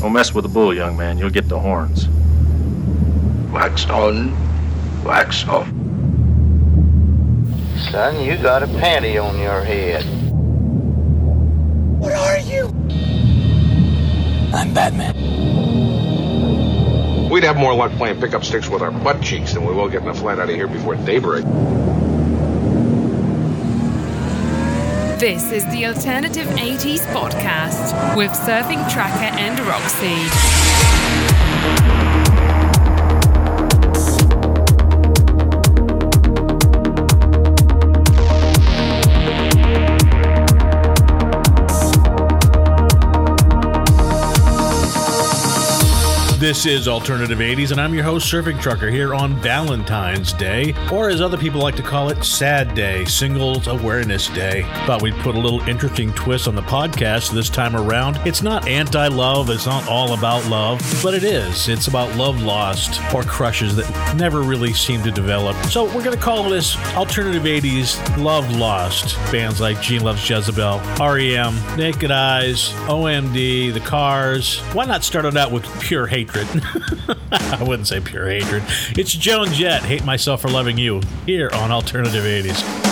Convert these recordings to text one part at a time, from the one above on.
Don't mess with the bull, young man. You'll get the horns. Wax on, wax off. Son, you got a panty on your head. What are you? I'm Batman. We'd have more luck playing pickup sticks with our butt cheeks than we will getting the flat out of here before daybreak. This is the Alternative 80s podcast with Surfing Tracker and Roxy. This is Alternative 80s, and I'm your host, Surfing Trucker, here on Valentine's Day, or as other people like to call it, Sad Day, Singles Awareness Day. Thought we'd put a little interesting twist on the podcast this time around. It's not anti love, it's not all about love, but it is. It's about love lost or crushes that never really seem to develop. So we're going to call this Alternative 80s Love Lost. Bands like Gene Loves Jezebel, REM, Naked Eyes, OMD, The Cars. Why not start it out with pure hatred? I wouldn't say pure hatred. It's Joan Jett, Hate Myself for Loving You, here on Alternative 80s.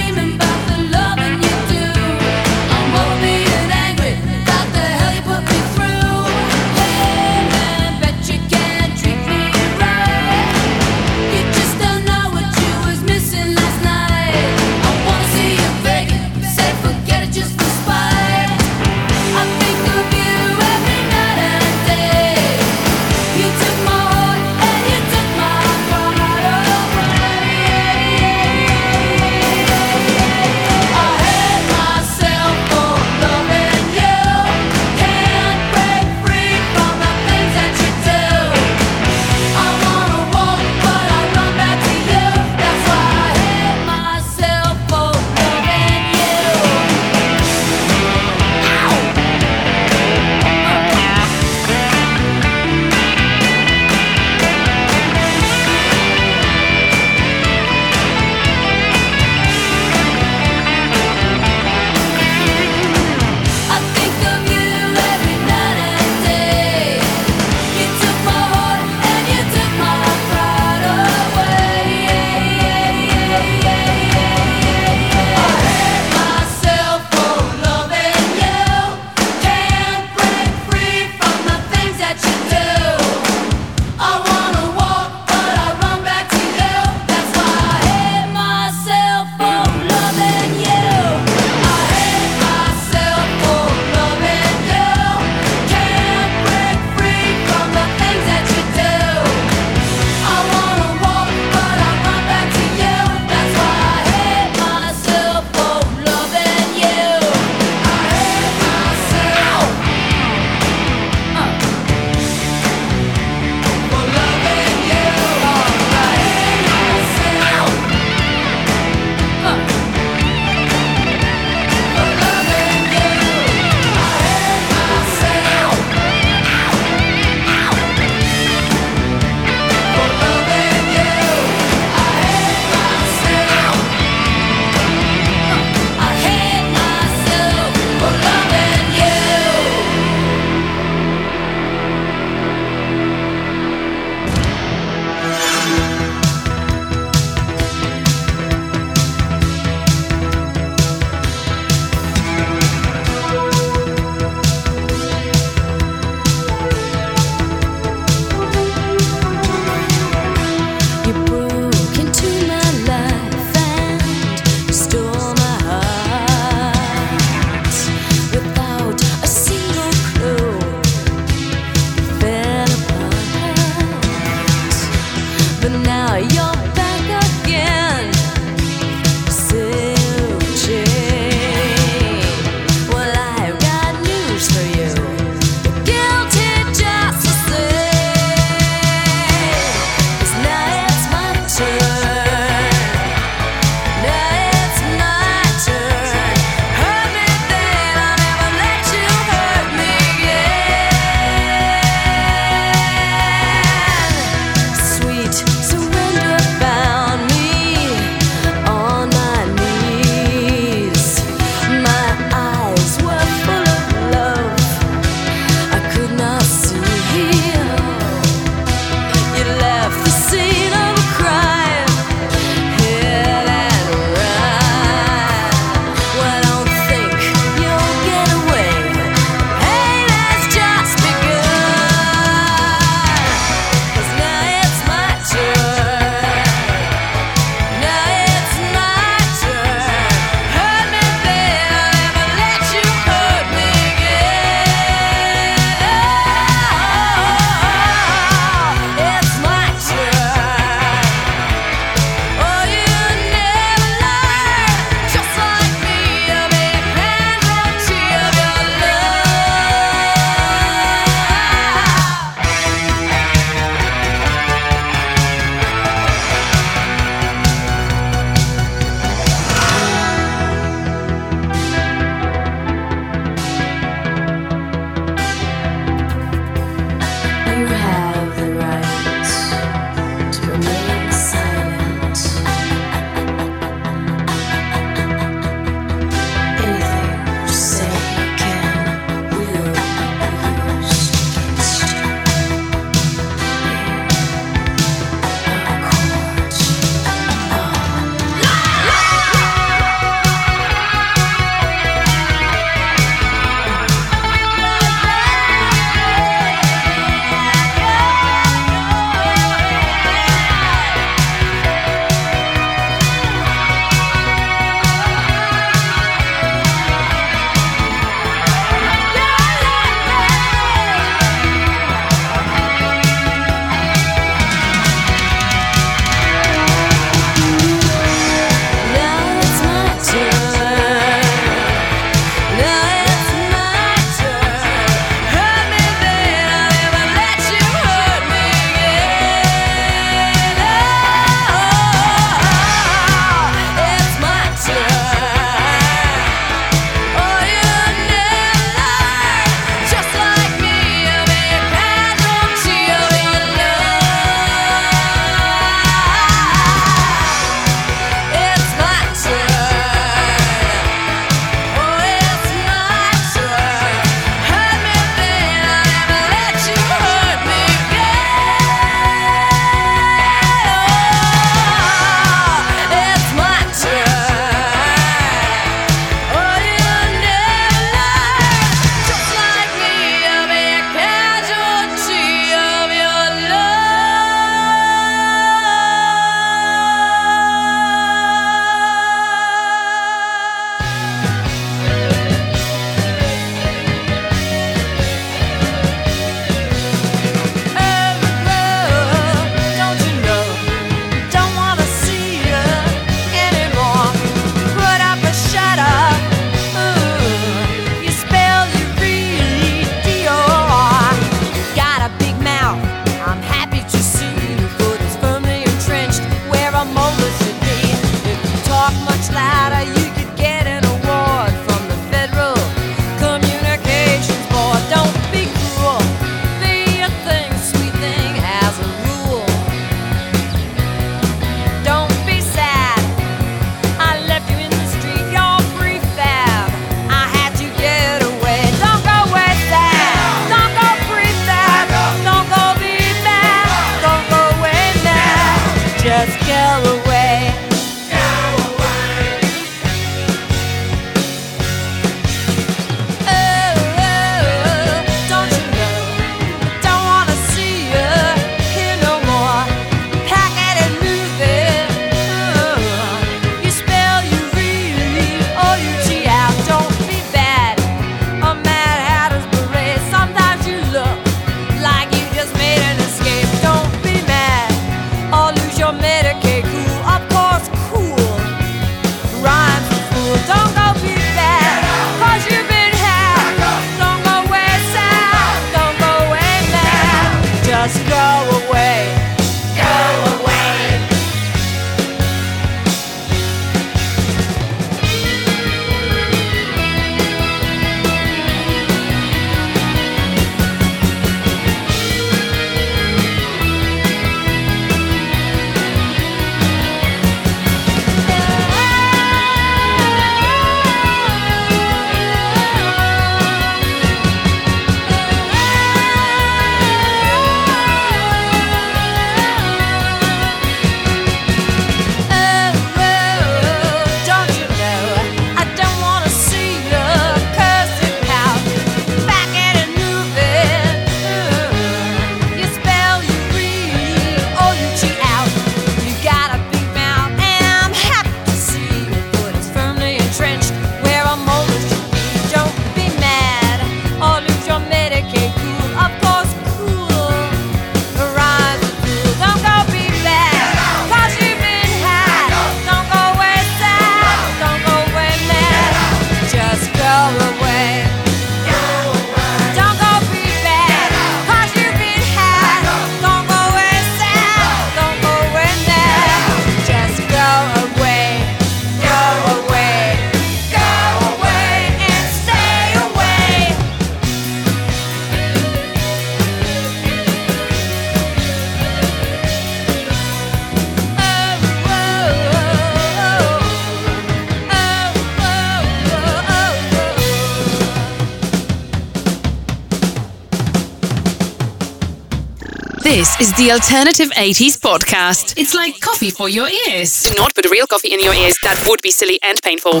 This is the Alternative 80s podcast. It's like coffee for your ears. Do not put real coffee in your ears. That would be silly and painful.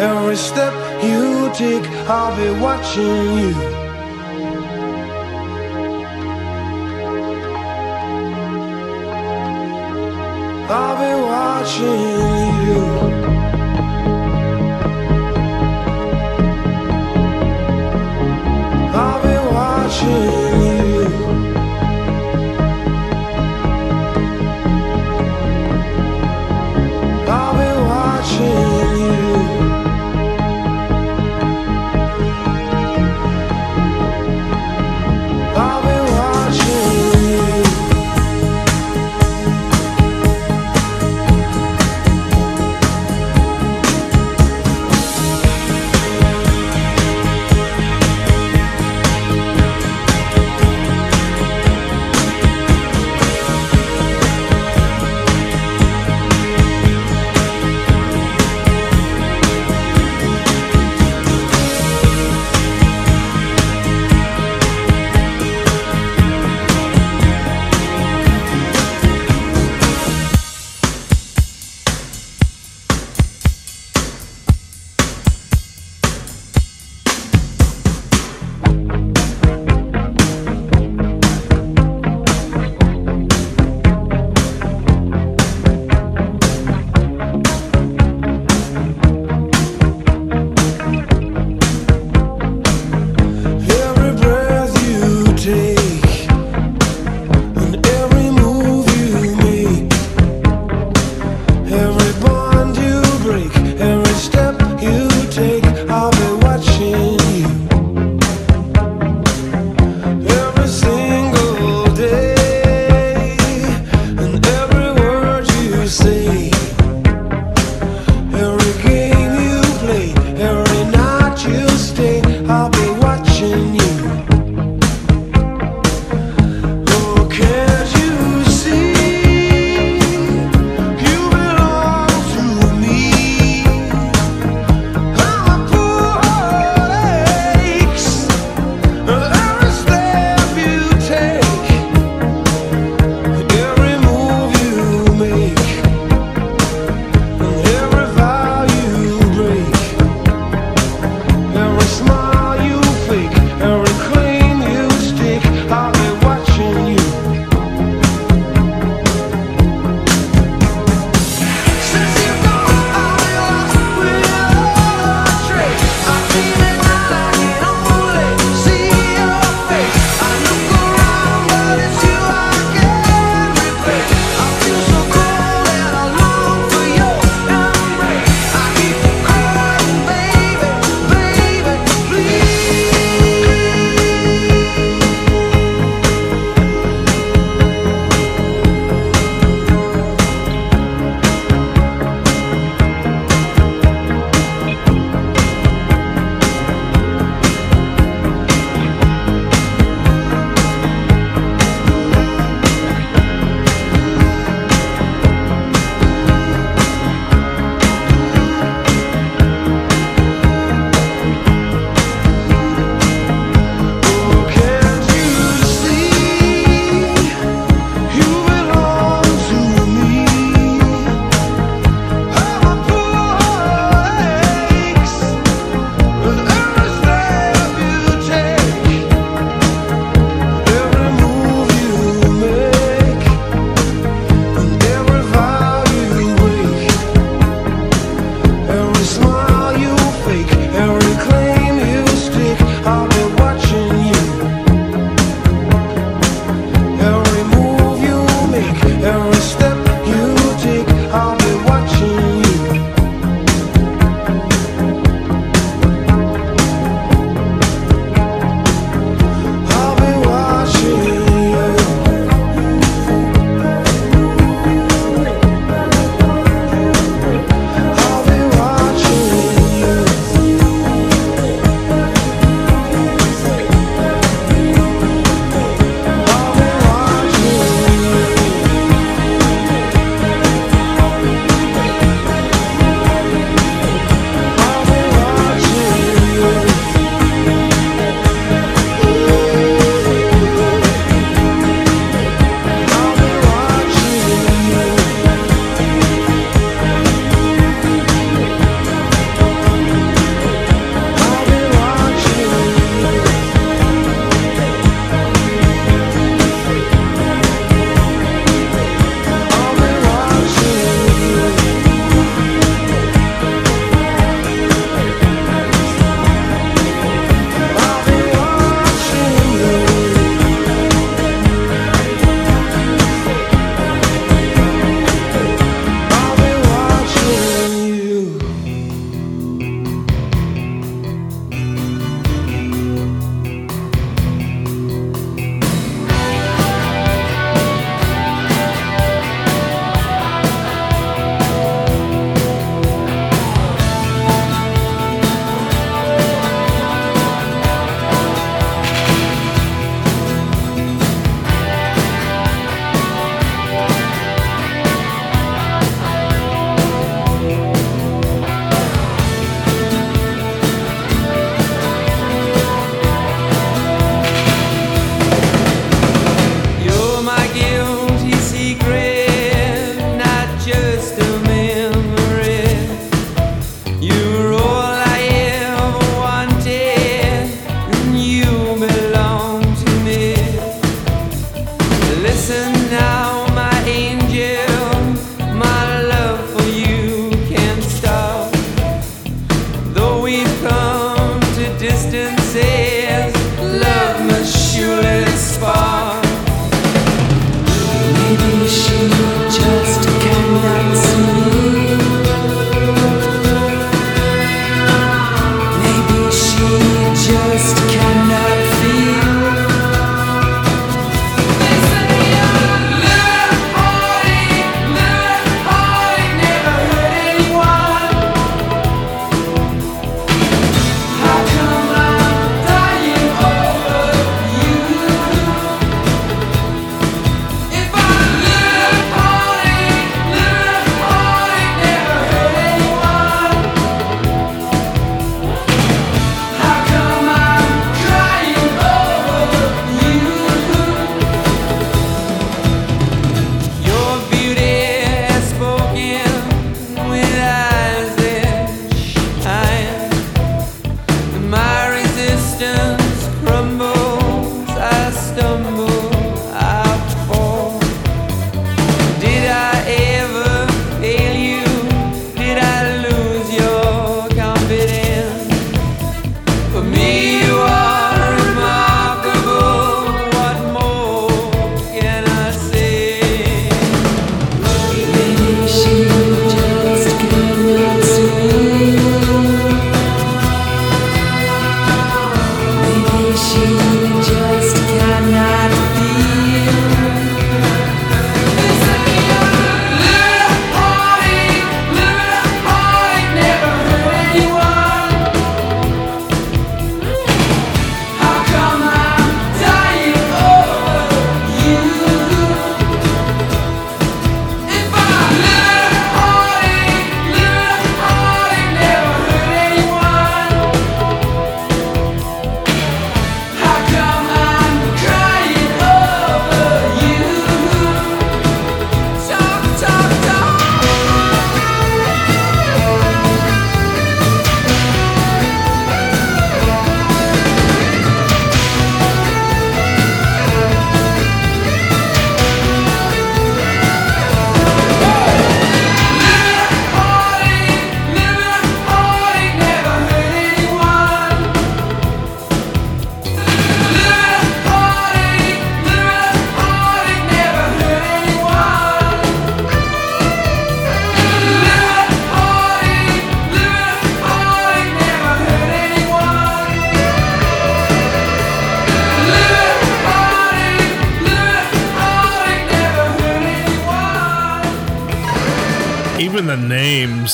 Every step you take, I'll be watching you. I'll be watching you. I'll be watching.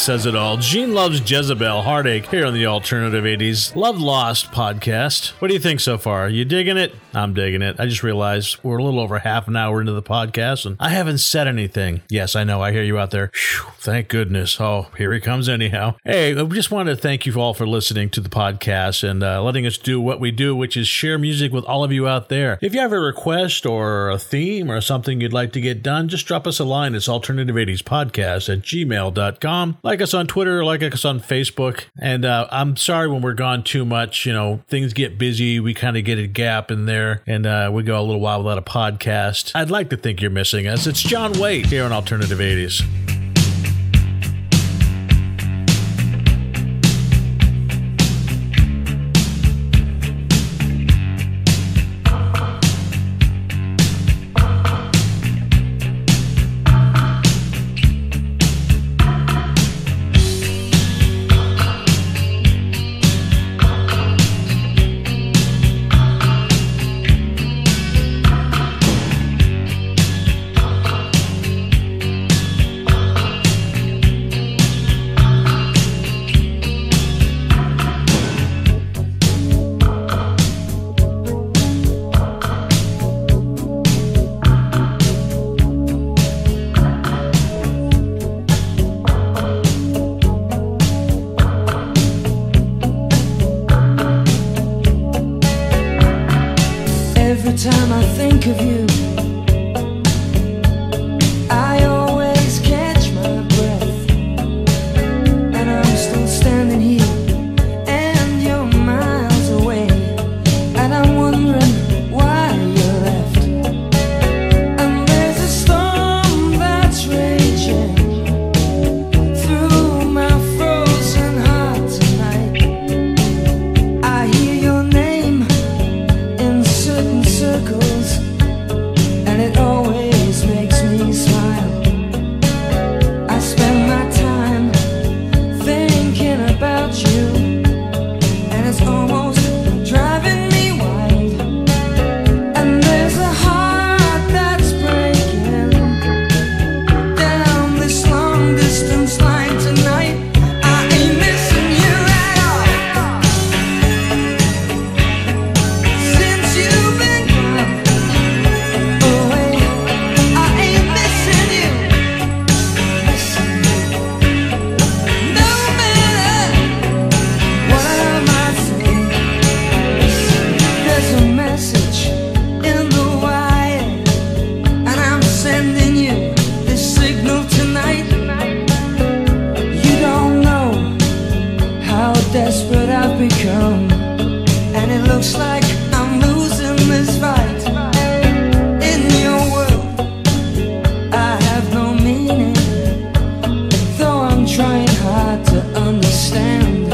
Says it all. Gene loves Jezebel Heartache here on the Alternative 80s Love Lost podcast. What do you think so far? You digging it? I'm digging it. I just realized we're a little over half an hour into the podcast and I haven't said anything. Yes, I know. I hear you out there. Phew, thank goodness. Oh, here he comes anyhow. Hey, I just wanted to thank you all for listening to the podcast and uh, letting us do what we do, which is share music with all of you out there. If you have a request or a theme or something you'd like to get done, just drop us a line. It's alternative 80s podcast at gmail.com. Like us on Twitter, like us on Facebook. And uh, I'm sorry when we're gone too much. You know, things get busy. We kind of get a gap in there and uh, we go a little while without a podcast. I'd like to think you're missing us. It's John Waite here on Alternative 80s. hard to understand.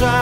One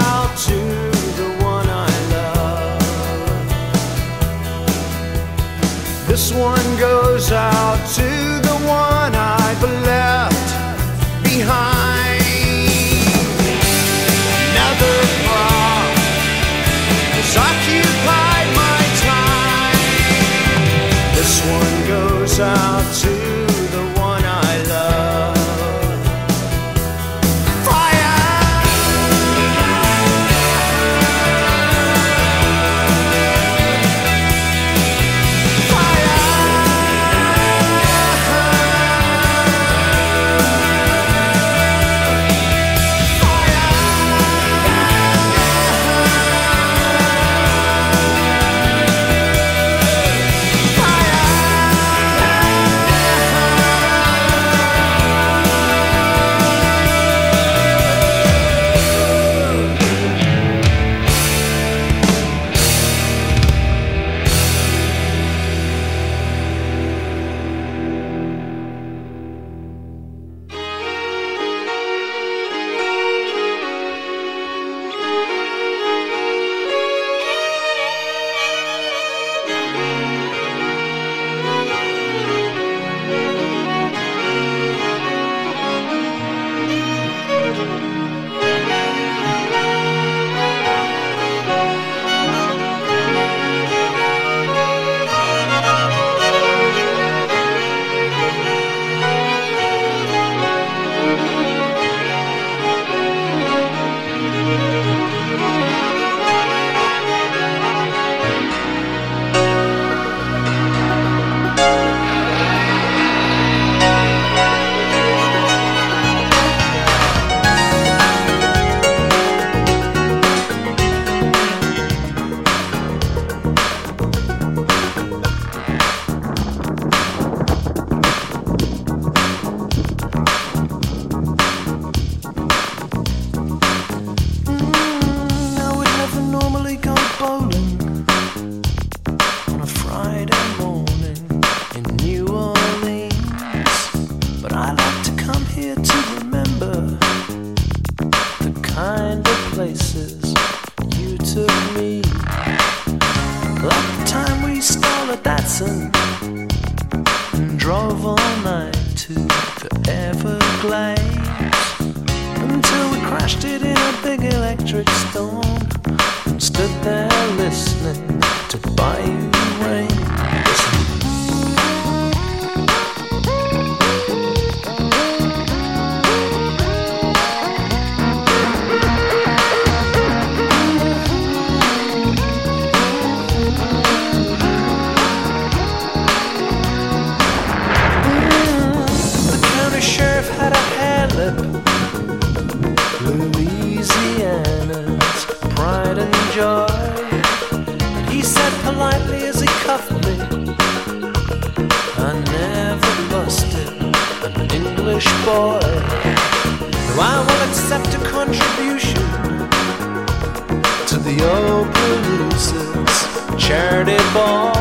charity ball.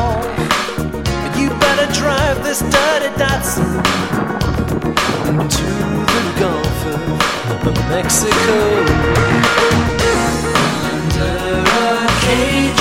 But you better drive this dirty Datsun into the Gulf of Mexico. Under a cage.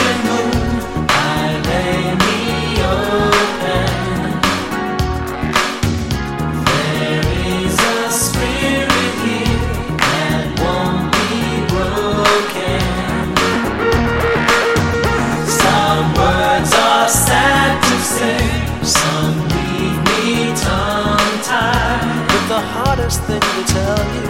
hardest thing to tell you.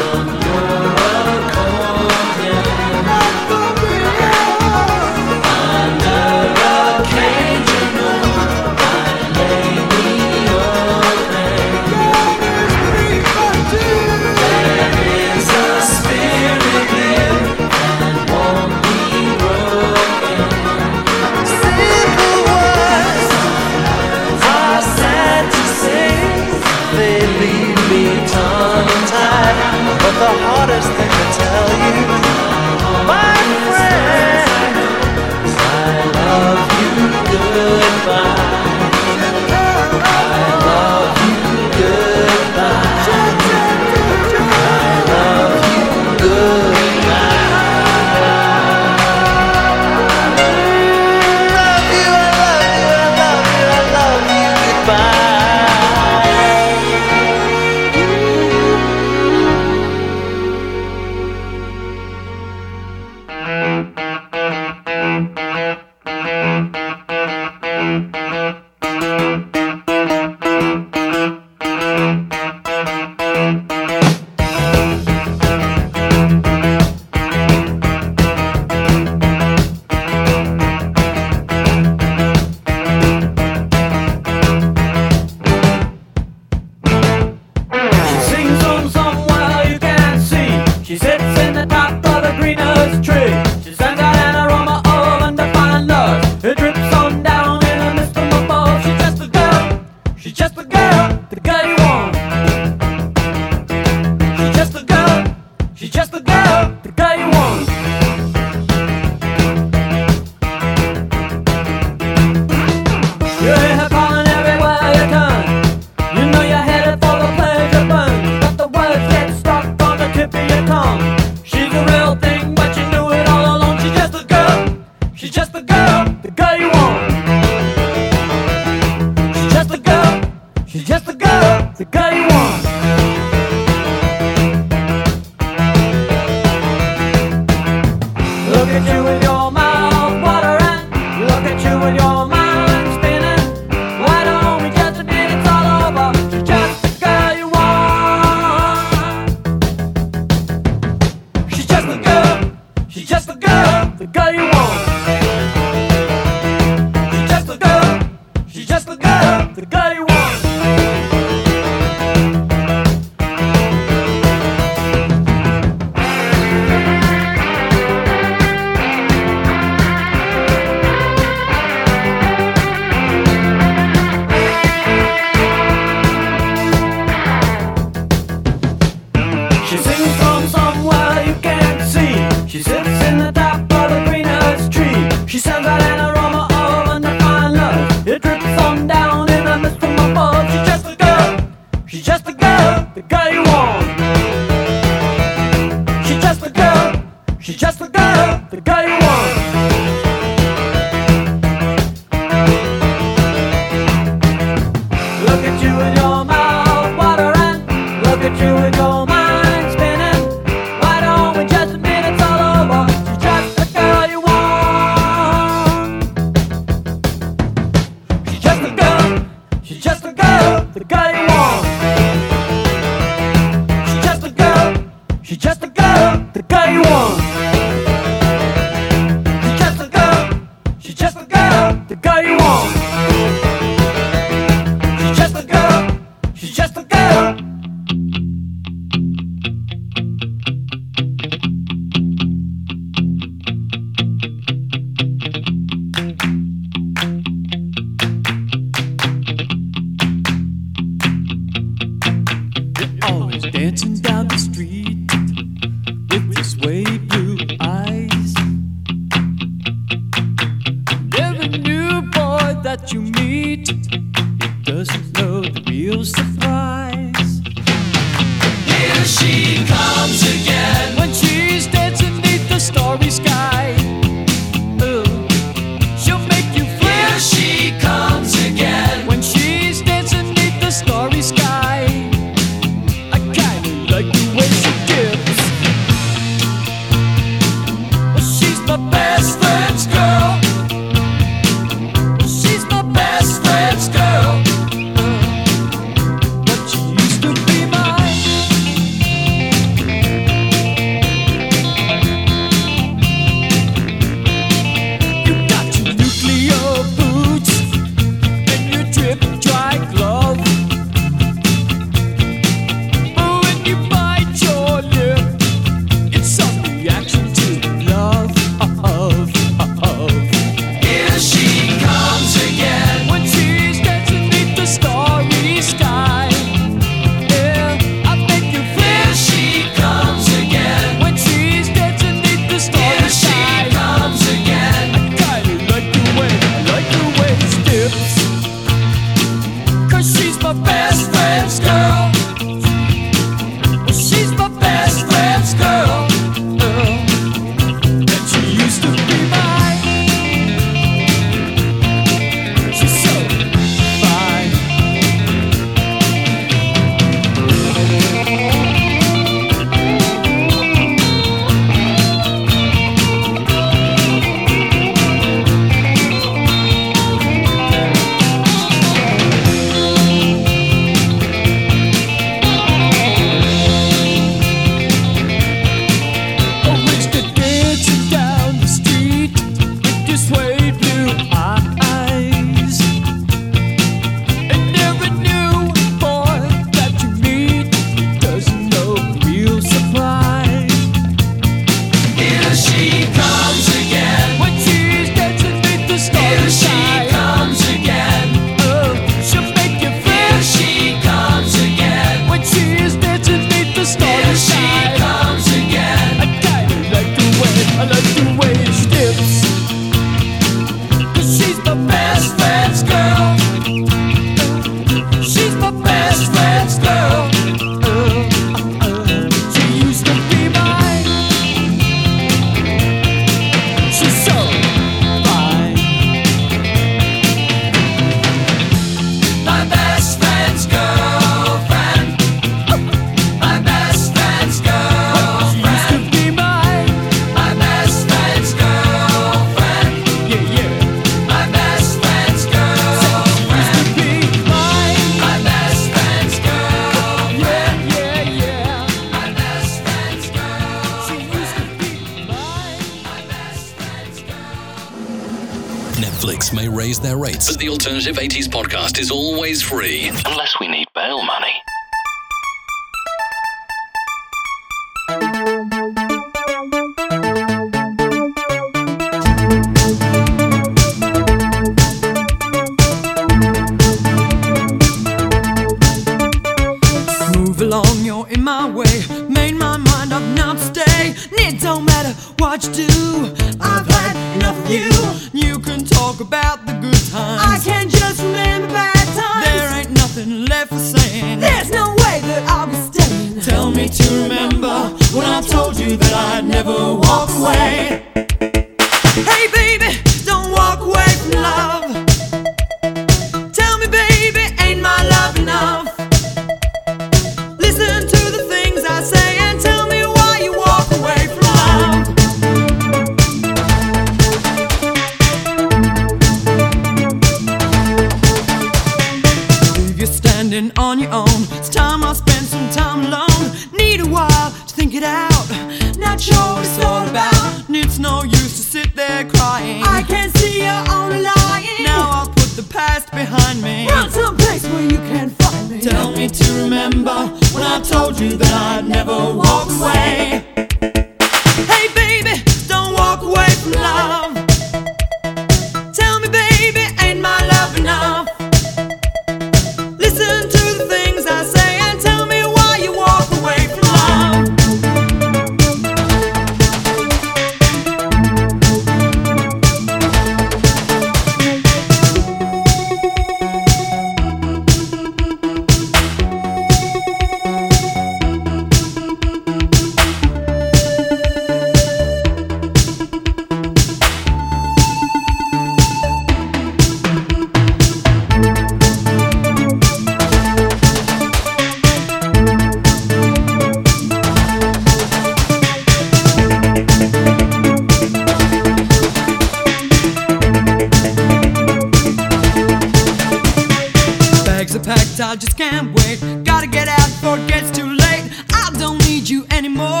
I just can't wait. Gotta get out before it gets too late. I don't need you anymore.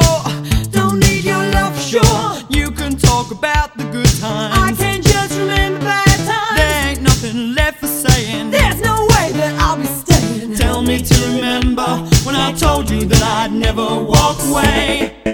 Don't need your love, sure. You can talk about the good times. I can just remember bad times. There ain't nothing left for saying. There's no way that I'll be staying. Tell me to remember when I told you that I'd never walk away.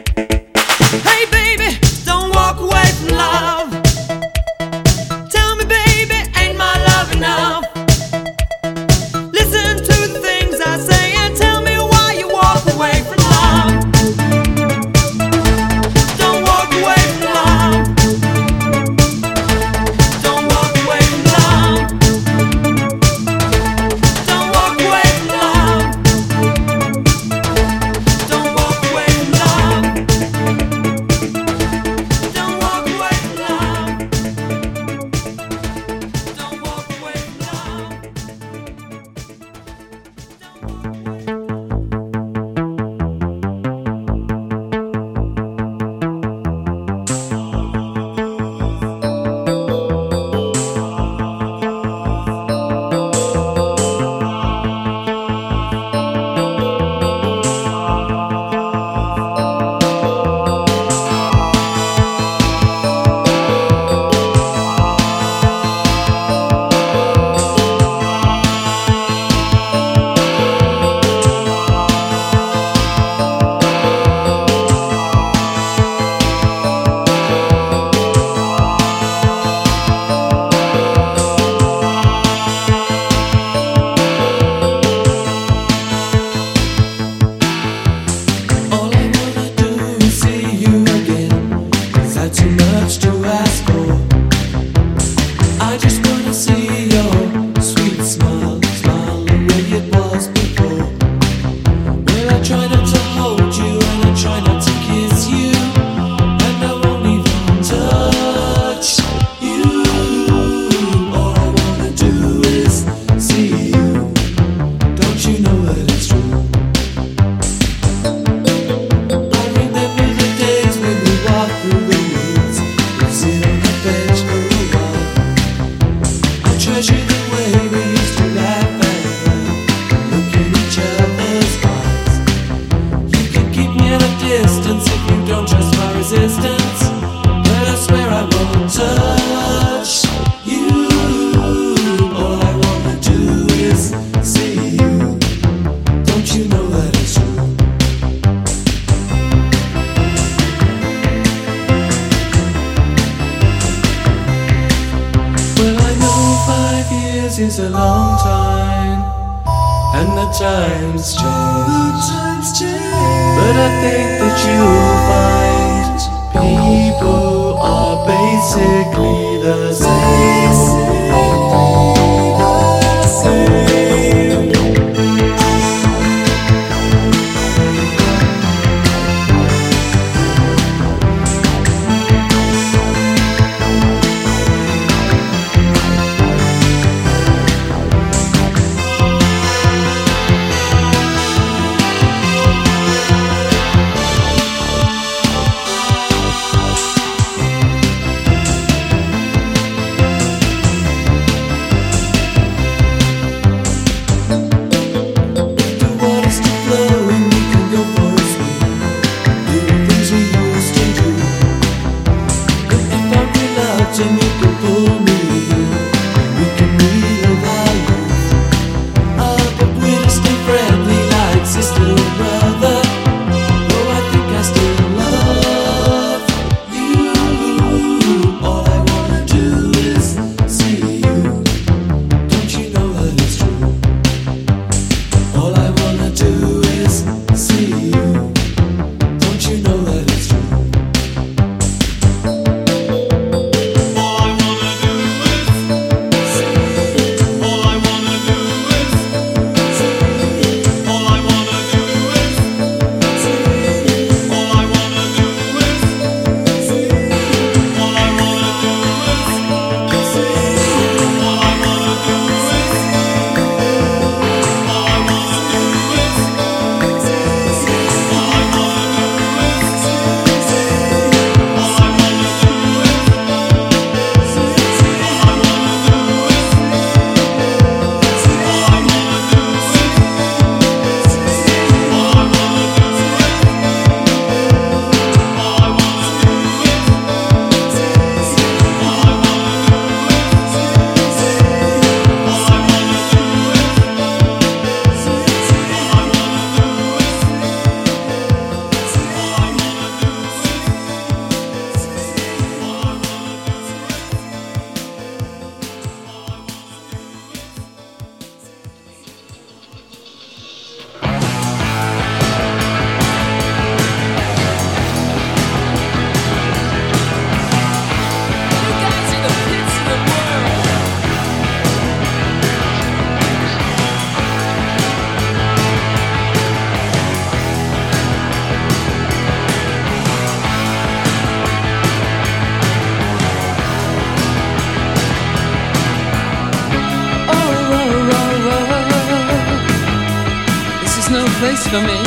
for me.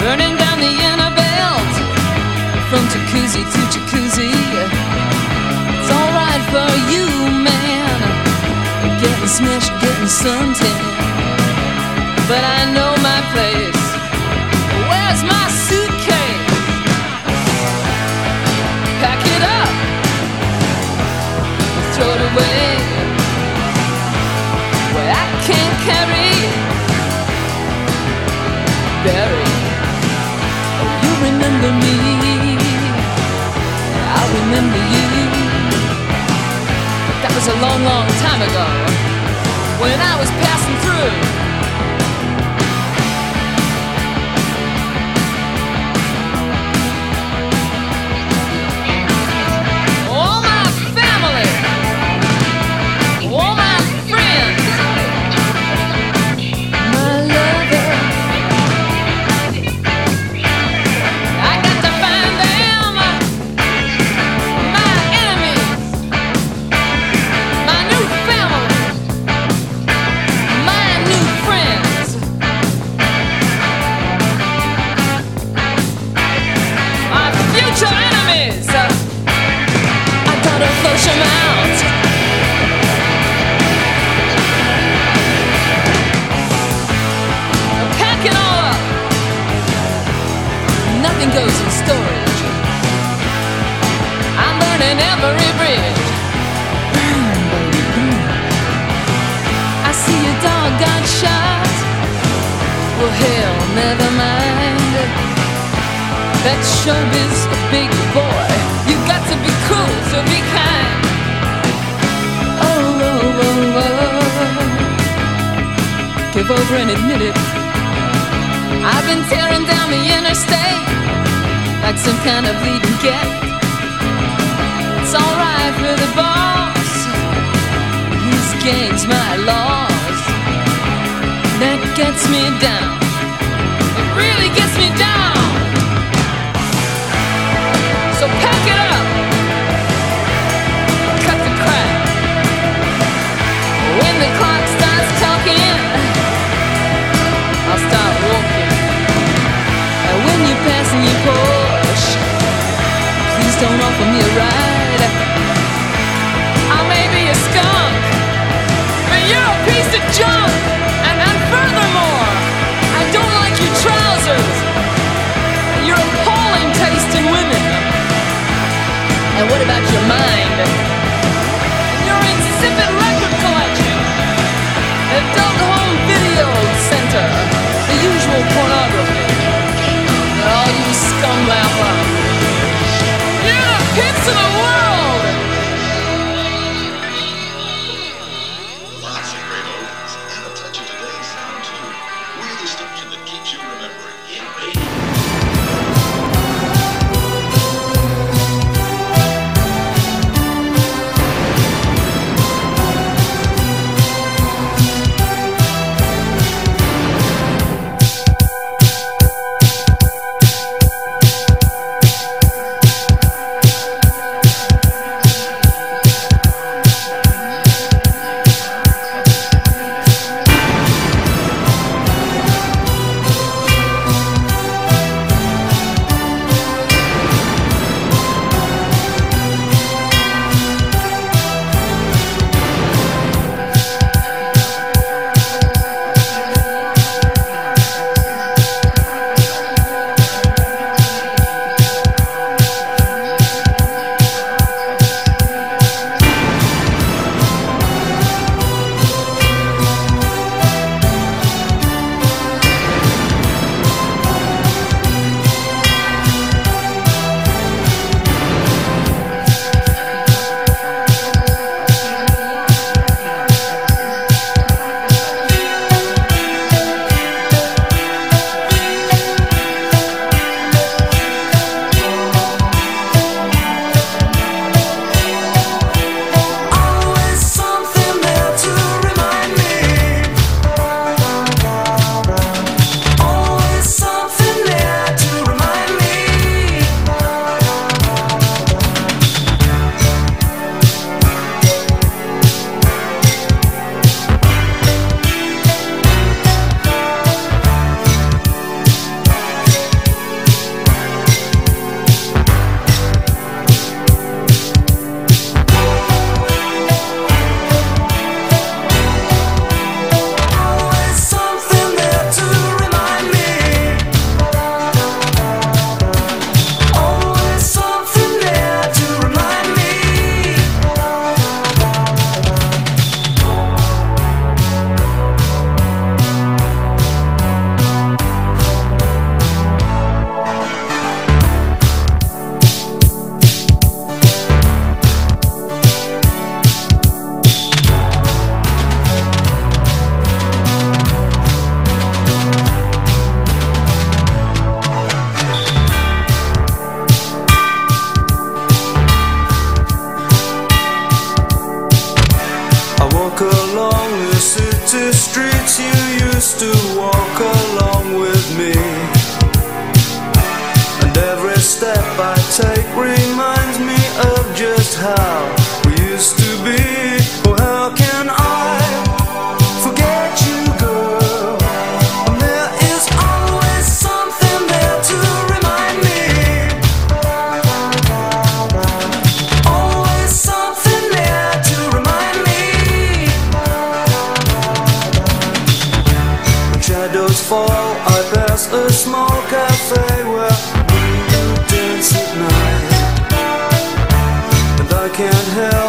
Burning down the inner belt from jacuzzi to jacuzzi. It's alright for you, man. Getting smashed, getting suntan. But I know my place. a long, long time ago when I was passing through. can't help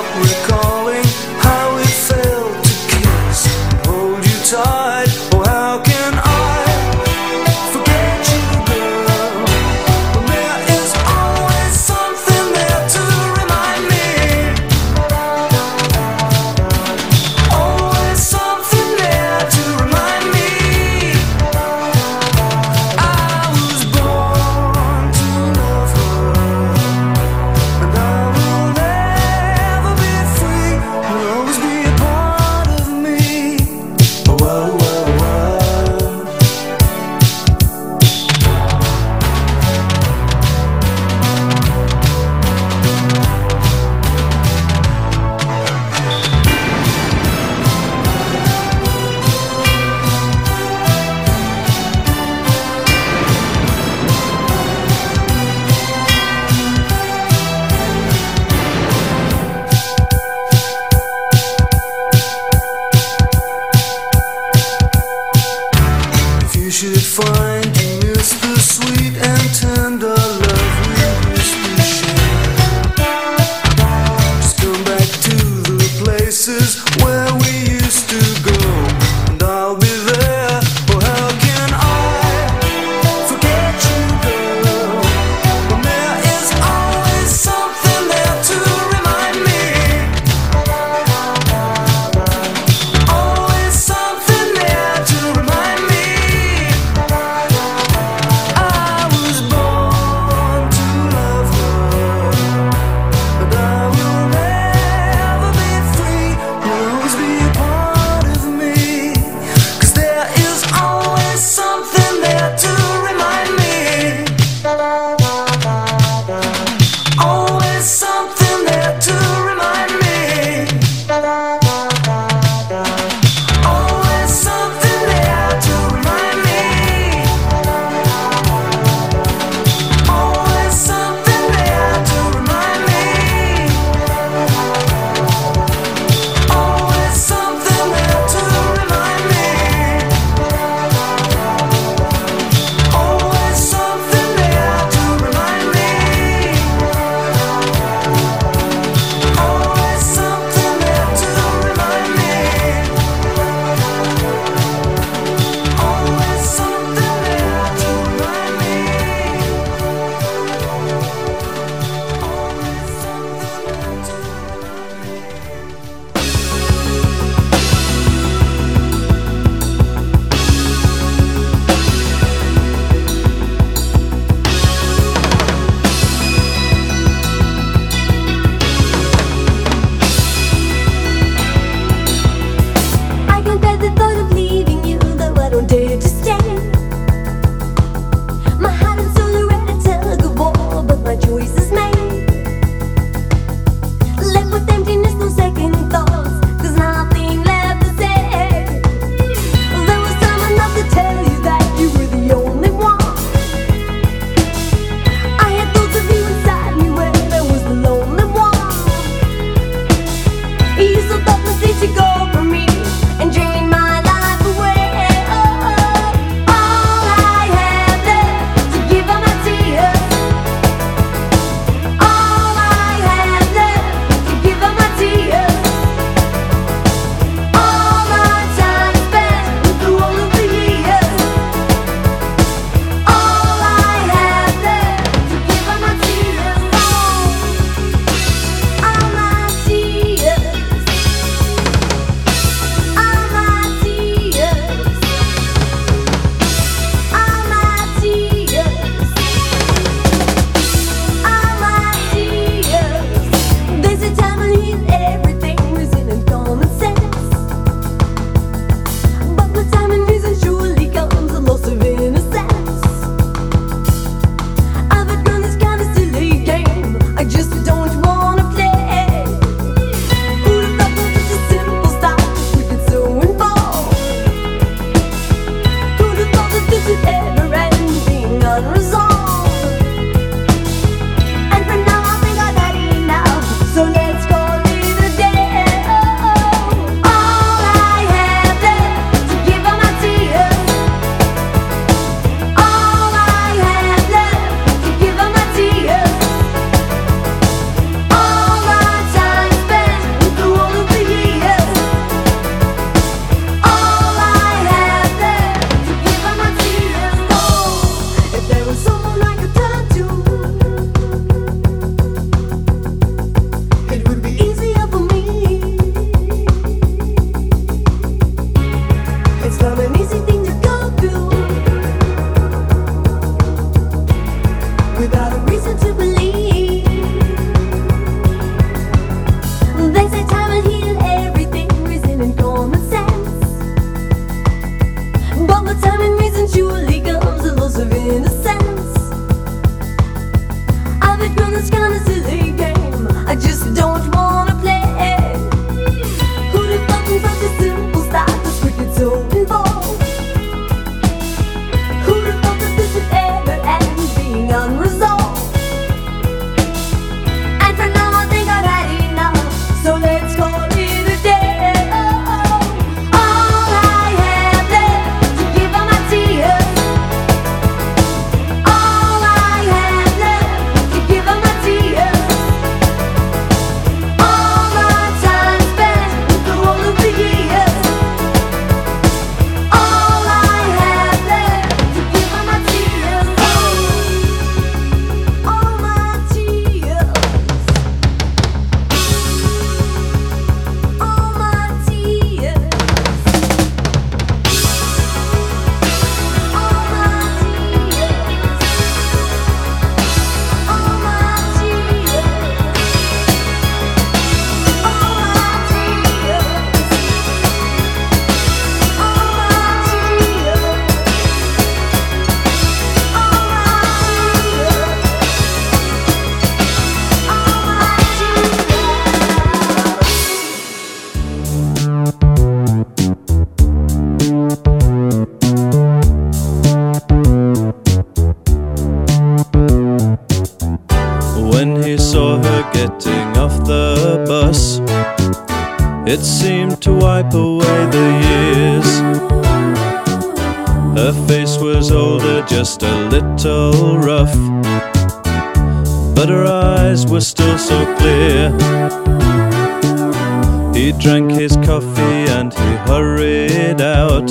drank his coffee and he hurried out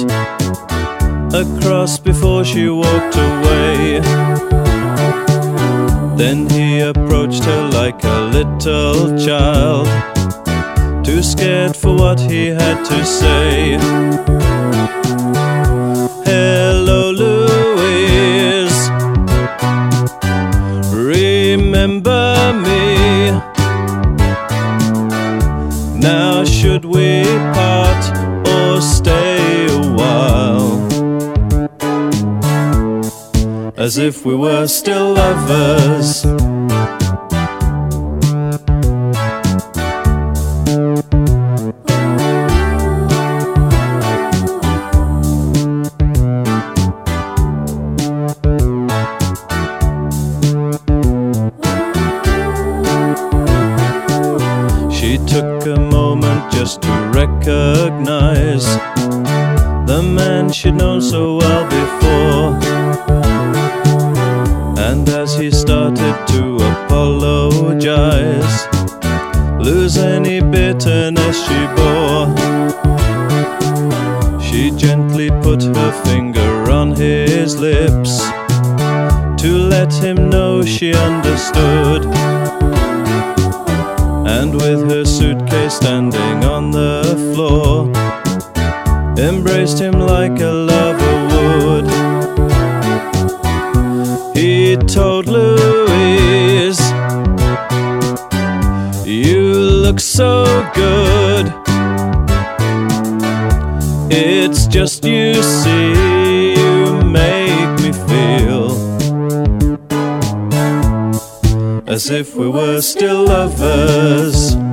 across before she walked away. Then he approached her like a little child, too scared for what he had to say. as if we were still lovers. stood. And with her suitcase standing on the floor, embraced him like a lover would. He told Louise, You look so good. It's just you. if we were still lovers.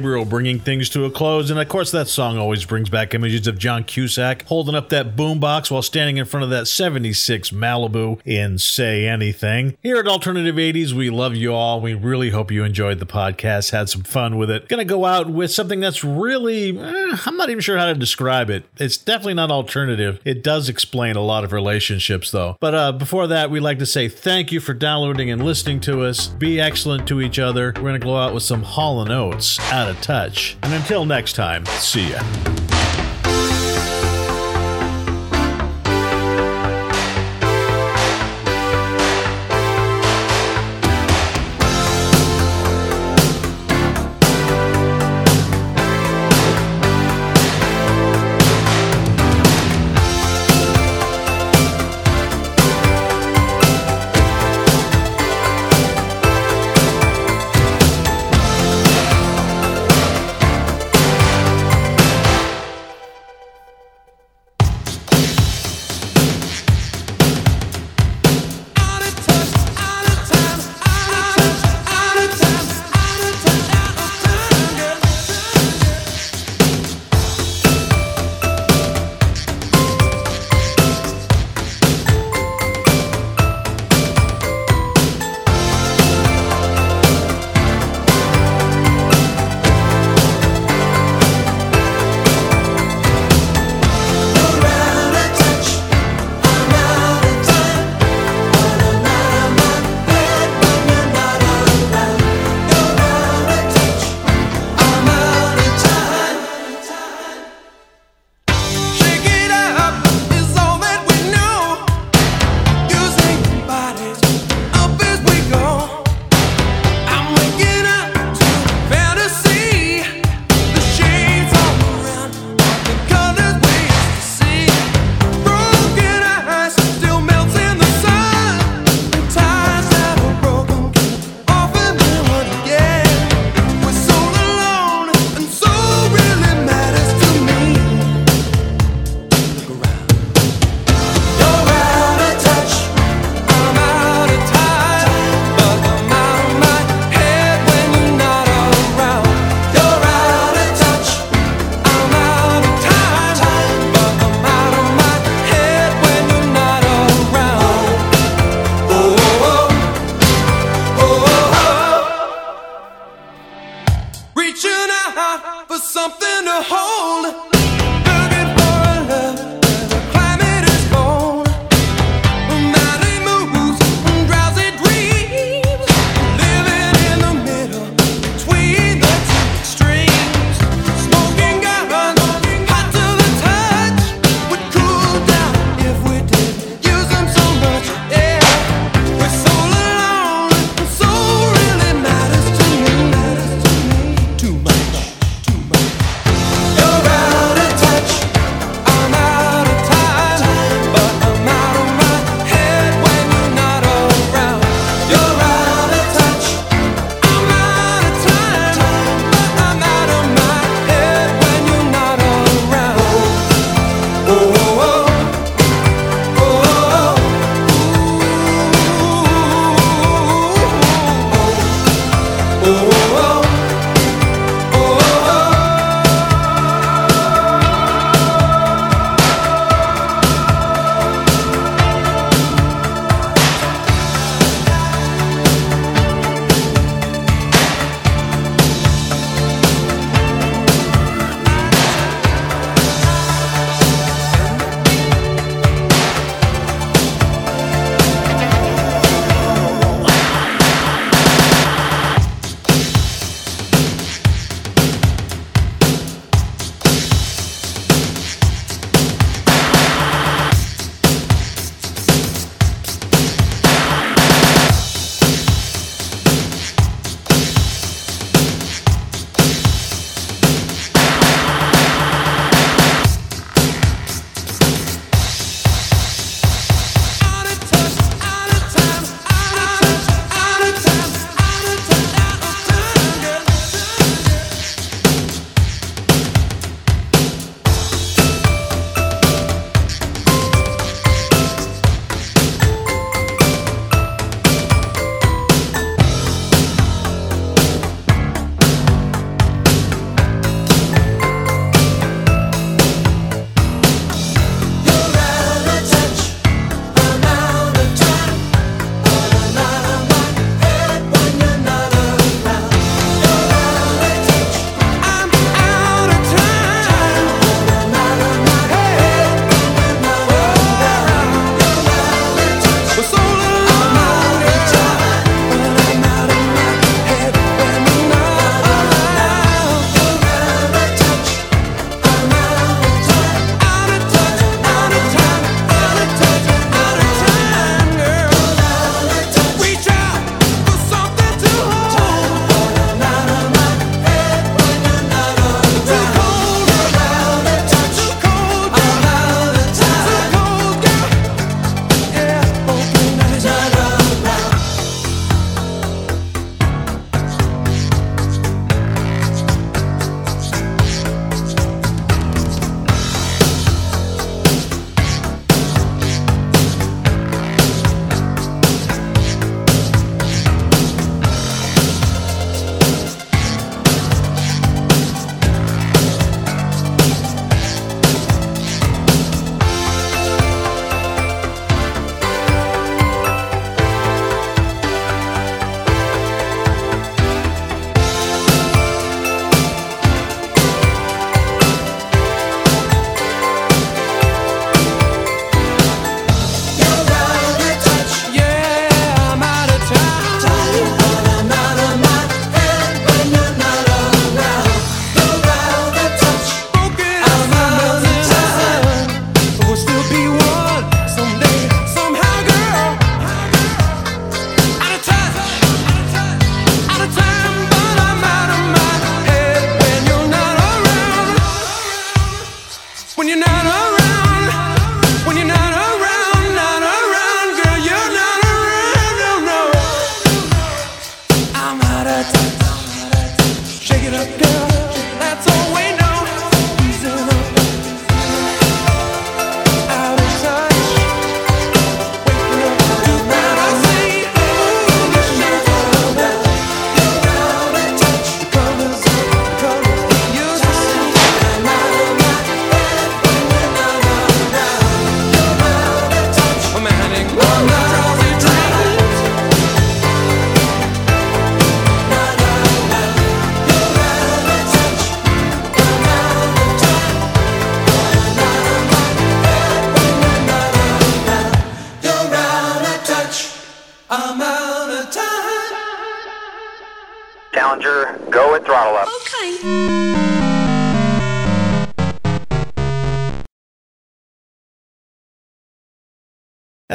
Gabriel bringing things to a close. And of course, that song always brings back images of John Cusack holding up that boombox while standing in front of that 76 Malibu in Say Anything. Here at Alternative 80s, we love you all. We really hope you enjoyed the podcast, had some fun with it. Gonna go out with something that's really, eh, I'm not even sure how to describe it. It's definitely not alternative. It does explain a lot of relationships, though. But uh, before that, we'd like to say thank you for downloading and listening to us. Be excellent to each other. We're gonna go out with some Hall Oates, Out Touch. And until next time, see ya.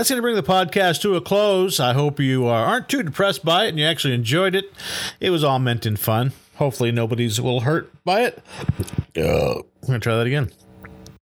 That's going to bring the podcast to a close. I hope you are, aren't too depressed by it and you actually enjoyed it. It was all meant in fun. Hopefully, nobody's will hurt by it. Uh, I'm going to try that again.